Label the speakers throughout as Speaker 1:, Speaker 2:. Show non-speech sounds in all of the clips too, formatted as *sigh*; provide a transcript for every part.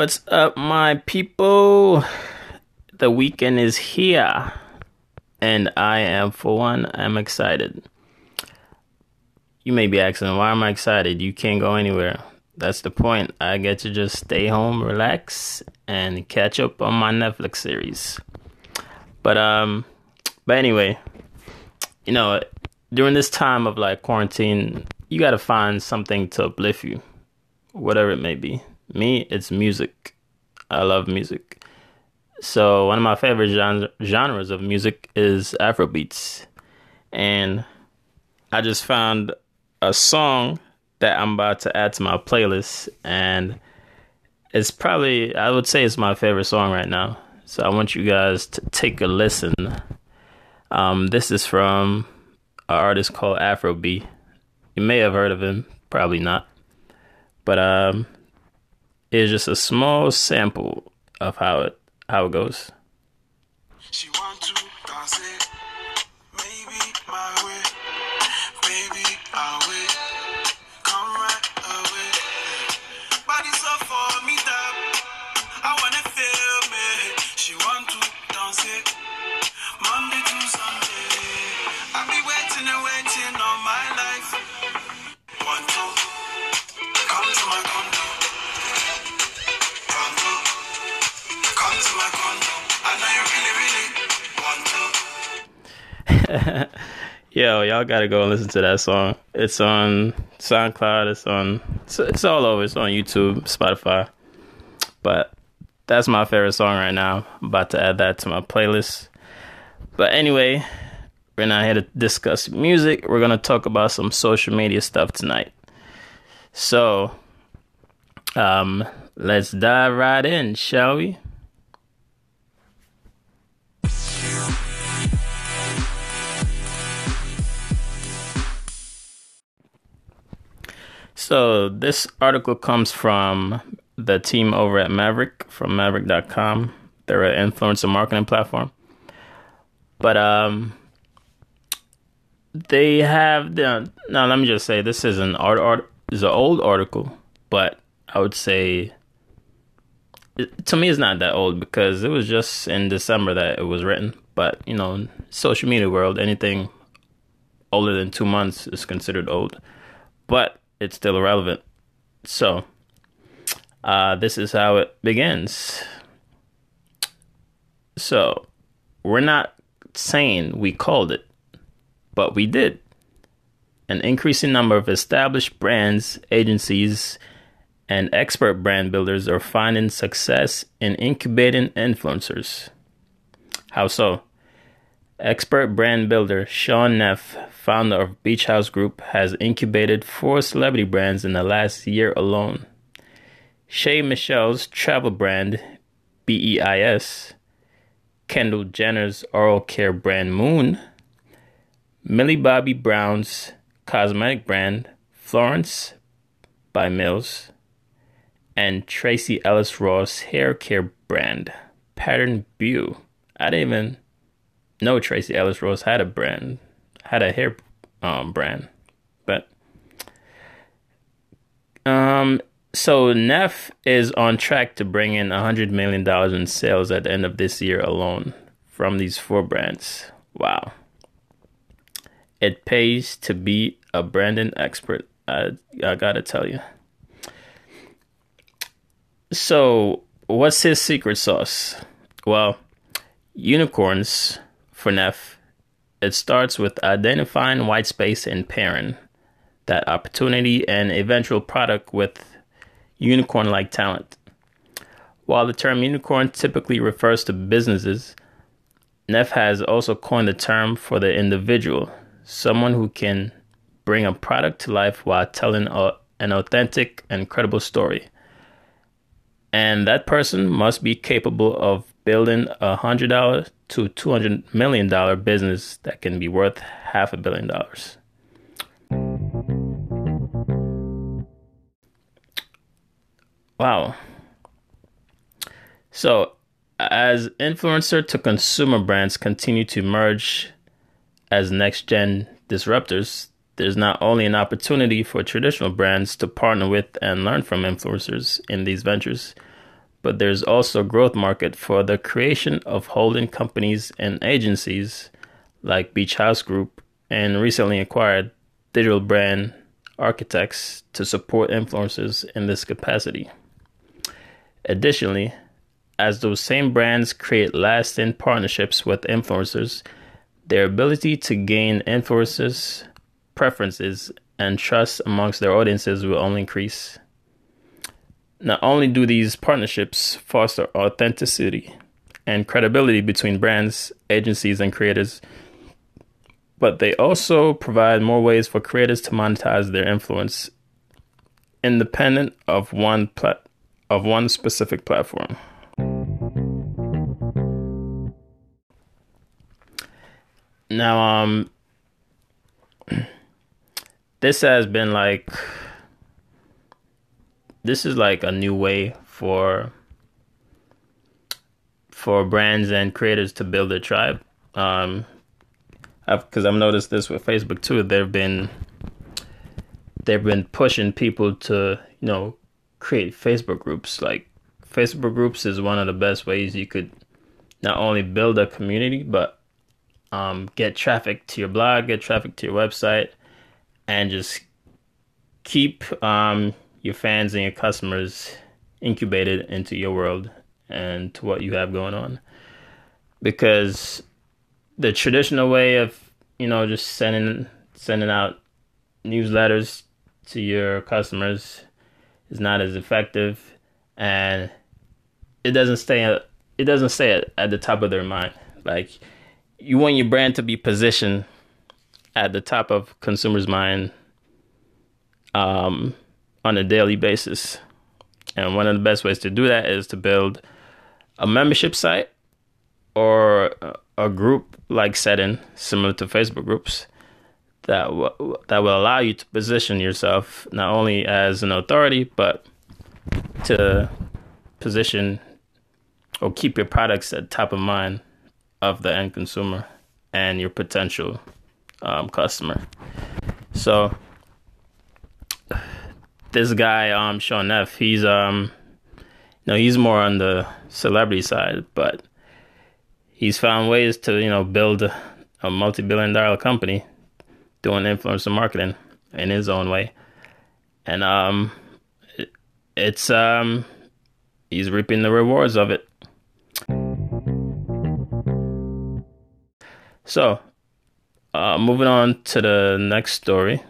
Speaker 1: What's up, my people? The weekend is here, and I am, for one, I'm excited. You may be asking, why am I excited? You can't go anywhere. That's the point. I get to just stay home, relax, and catch up on my Netflix series. But um, but anyway, you know, during this time of like quarantine, you got to find something to uplift you, whatever it may be. Me, it's music. I love music. So one of my favorite genre, genres of music is Afrobeats, and I just found a song that I'm about to add to my playlist, and it's probably I would say it's my favorite song right now. So I want you guys to take a listen. Um, this is from an artist called Afro B. You may have heard of him, probably not, but um, it's just a small sample of how it how it goes. Yo, y'all gotta go and listen to that song. It's on SoundCloud. It's on. It's, it's all over. It's on YouTube, Spotify. But that's my favorite song right now. I'm about to add that to my playlist. But anyway, we're not here to discuss music. We're gonna talk about some social media stuff tonight. So, um, let's dive right in, shall we? So, this article comes from the team over at Mavrck from Mavrck.com. They're an influencer marketing platform. But um, they have the now. Let me just say this is an art art is an old article, but I would say to me it's not that old because it was just in December that it was written. But you know, social media world, anything older than two months is considered old, but it's still irrelevant. So uh, this is how it begins. So we're not saying we called it, but we did. An increasing number of established brands, agencies, and expert brand builders are finding success in incubating influencers. How so? Expert brand builder Sean Neff, founder of Beach House Group, has incubated four celebrity brands in the last year alone. Shay Michelle's travel brand, BEIS, Kendall Jenner's oral care brand Moon, Millie Bobby Brown's cosmetic brand Florence by Mills, and Tracee Ellis Ross hair care brand Pattern Beau. I didn't even know Tracee Ellis Ross had a brand, had a hair um, brand, but um, so Neff is on track to bring in $100 million in sales at the end of this year alone from these four brands. Wow. It pays to be a branding expert. I, I gotta tell you. So, what's his secret sauce? Well, unicorns for Neff. It starts with identifying white space and pairing that opportunity and eventual product with unicorn like talent. While the term unicorn typically refers to businesses, Neff has also coined the term for the individual, someone who can bring a product to life while telling a, an authentic and credible story. And that person must be capable of building a hundred dollar to two hundred million dollar business that can be worth half a billion dollars. Wow. So, as influencer to consumer brands continue to merge as next gen disruptors, there's not only an opportunity for traditional brands to partner with and learn from influencers in these ventures, but there's also a growth market for the creation of holding companies and agencies like Beach House Group and recently acquired digital brand architects to support influencers in this capacity. Additionally, as those same brands create lasting partnerships with influencers, their ability to gain influencers' preferences and trust amongst their audiences will only increase. Not only do these partnerships foster authenticity and credibility between brands, agencies, and creators, but they also provide more ways for creators to monetize their influence independent of one plat- of one specific platform. Now um *clears throat* this has been like this is like a new way for for brands and creators to build a tribe. Um, because I've, I've noticed this with Facebook too. They've been they've been pushing people to you know create Facebook groups. Like Facebook groups is one of the best ways you could not only build a community but um, get traffic to your blog, get traffic to your website, and just keep um, your fans and your customers incubated into your world and to what you have going on. Because the traditional way of, you know, just sending sending out newsletters to your customers is not as effective and it doesn't stay it doesn't stay at, at the top of their mind. Like you want your brand to be positioned at the top of consumers' mind um, on a daily basis. And one of the best ways to do that is to build a membership site or a group like setting similar to Facebook groups that w- that will allow you to position yourself not only as an authority but to position or keep your products at top of mind of the end consumer and your potential um, customer. So this guy, um, Sean F, he's um, know, he's more on the celebrity side, but he's found ways to you know build a, multi-billion-dollar company doing influencer marketing in his own way, and um, it, it's um, he's reaping the rewards of it. So, uh, moving on to the next story.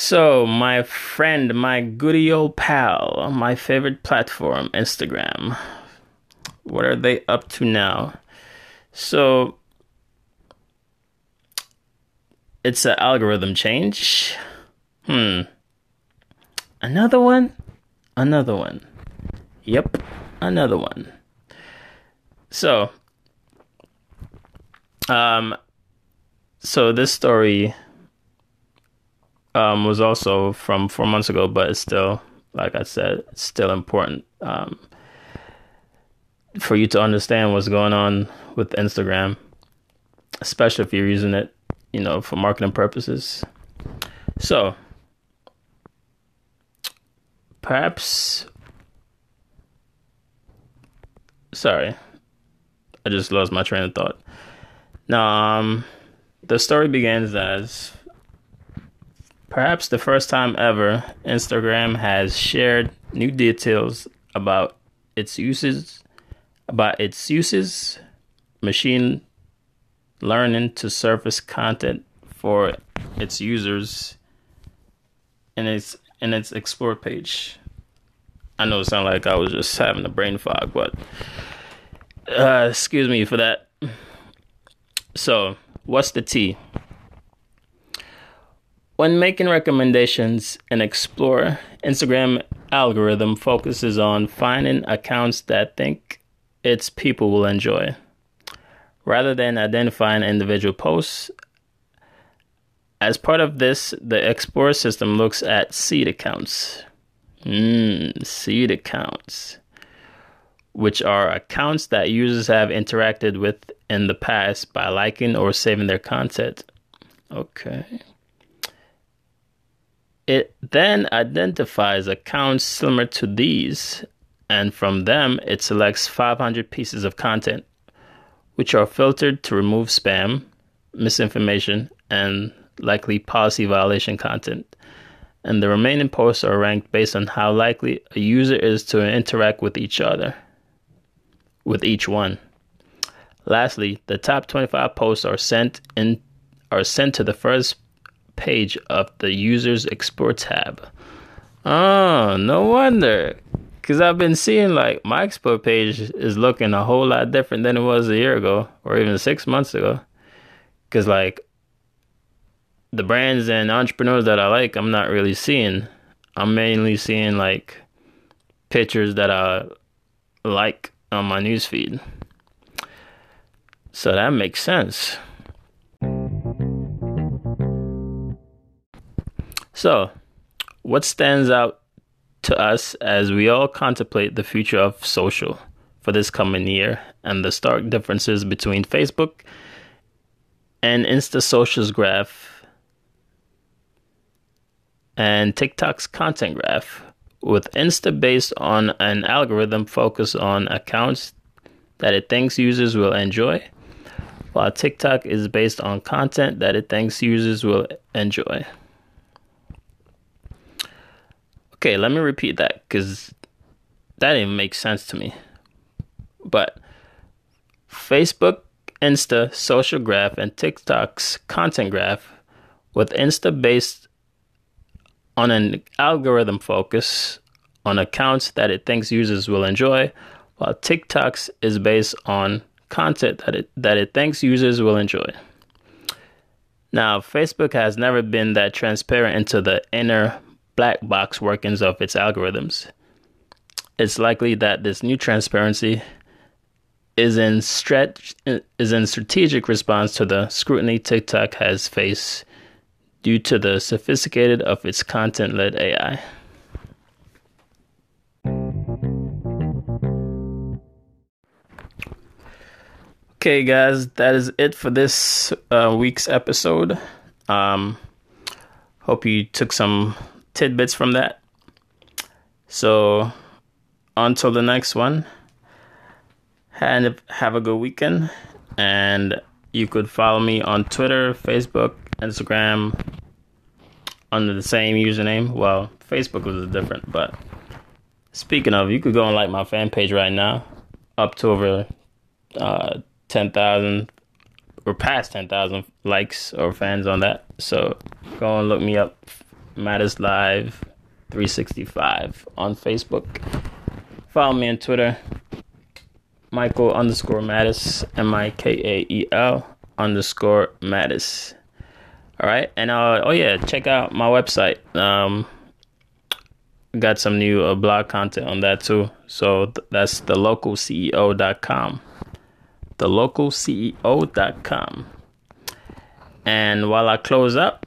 Speaker 1: So, my friend, my goody old pal, my favorite platform, Instagram. What are they up to now? So, it's an algorithm change. Hmm. Another one? Another one. Yep, another one. So, um, so this story um, was also from four months ago, but it's still, like I said, still important um, for you to understand what's going on with Instagram, especially if you're using it, you know, for marketing purposes. So, perhaps, sorry, I just lost my train of thought. Now, um, the story begins as perhaps the first time ever Instagram has shared new details about its uses, about its uses, machine learning to surface content for its users in its in its explore page. I know it sounded like I was just having a brain fog, but uh, excuse me for that. So, what's the T? When making recommendations in Explore, Instagram algorithm focuses on finding accounts that think its people will enjoy. Rather than identifying individual posts, as part of this, the Explore system looks at seed accounts. Mmm, seed accounts which are accounts that users have interacted with in the past by liking or saving their content. Okay. It then identifies accounts similar to these, and from them, it selects 500 pieces of content, which are filtered to remove spam, misinformation, and likely policy violation content. And the remaining posts are ranked based on how likely a user is to interact with each other, with each one. Lastly, the top 25 posts are sent in are sent to the first page of the user's explore tab. Oh, no wonder. Cause I've been seeing like my explore page is looking a whole lot different than it was a year ago or even six months ago. Cause like the brands and entrepreneurs that I like, I'm not really seeing. I'm mainly seeing like pictures that I like on my newsfeed. So that makes sense. So, what stands out to us as we all contemplate the future of social for this coming year and the stark differences between Facebook and Insta Social's graph and TikTok's content graph, with Insta based on an algorithm focused on accounts that it thinks users will enjoy, while TikTok is based on content that it thinks users will enjoy. Okay, let me repeat that because that didn't make sense to me. But Facebook, Insta, social graph, and TikTok's content graph, with Insta based on an algorithm focus on accounts that it thinks users will enjoy, while TikTok's is based on content that it that it thinks users will enjoy. Now, Facebook has never been that transparent into the inner black box workings of its algorithms. It's likely that this new transparency is in stretch is in strategic response to the scrutiny TikTok has faced due to the sophisticated of its content-led AI. Okay, guys, that is it for this uh, week's episode. Um, hope you took some tidbits from that. So, until the next one, and have a good weekend. And you could follow me on Twitter, Facebook, Instagram under the same username. Well, Facebook was different, but speaking of, you could go and like my fan page right now, up to over uh, 10,000 or past 10,000 likes or fans on that. So go and look me up, Mattis Live 365 on Facebook. Follow me on Twitter, Mikael underscore Mattis, M I K A E L underscore Mattis. All right, and uh, oh yeah, check out my website. Um, got some new uh, blog content on that too. So th- that's the localceo.com. The localceo.com. And while I close up,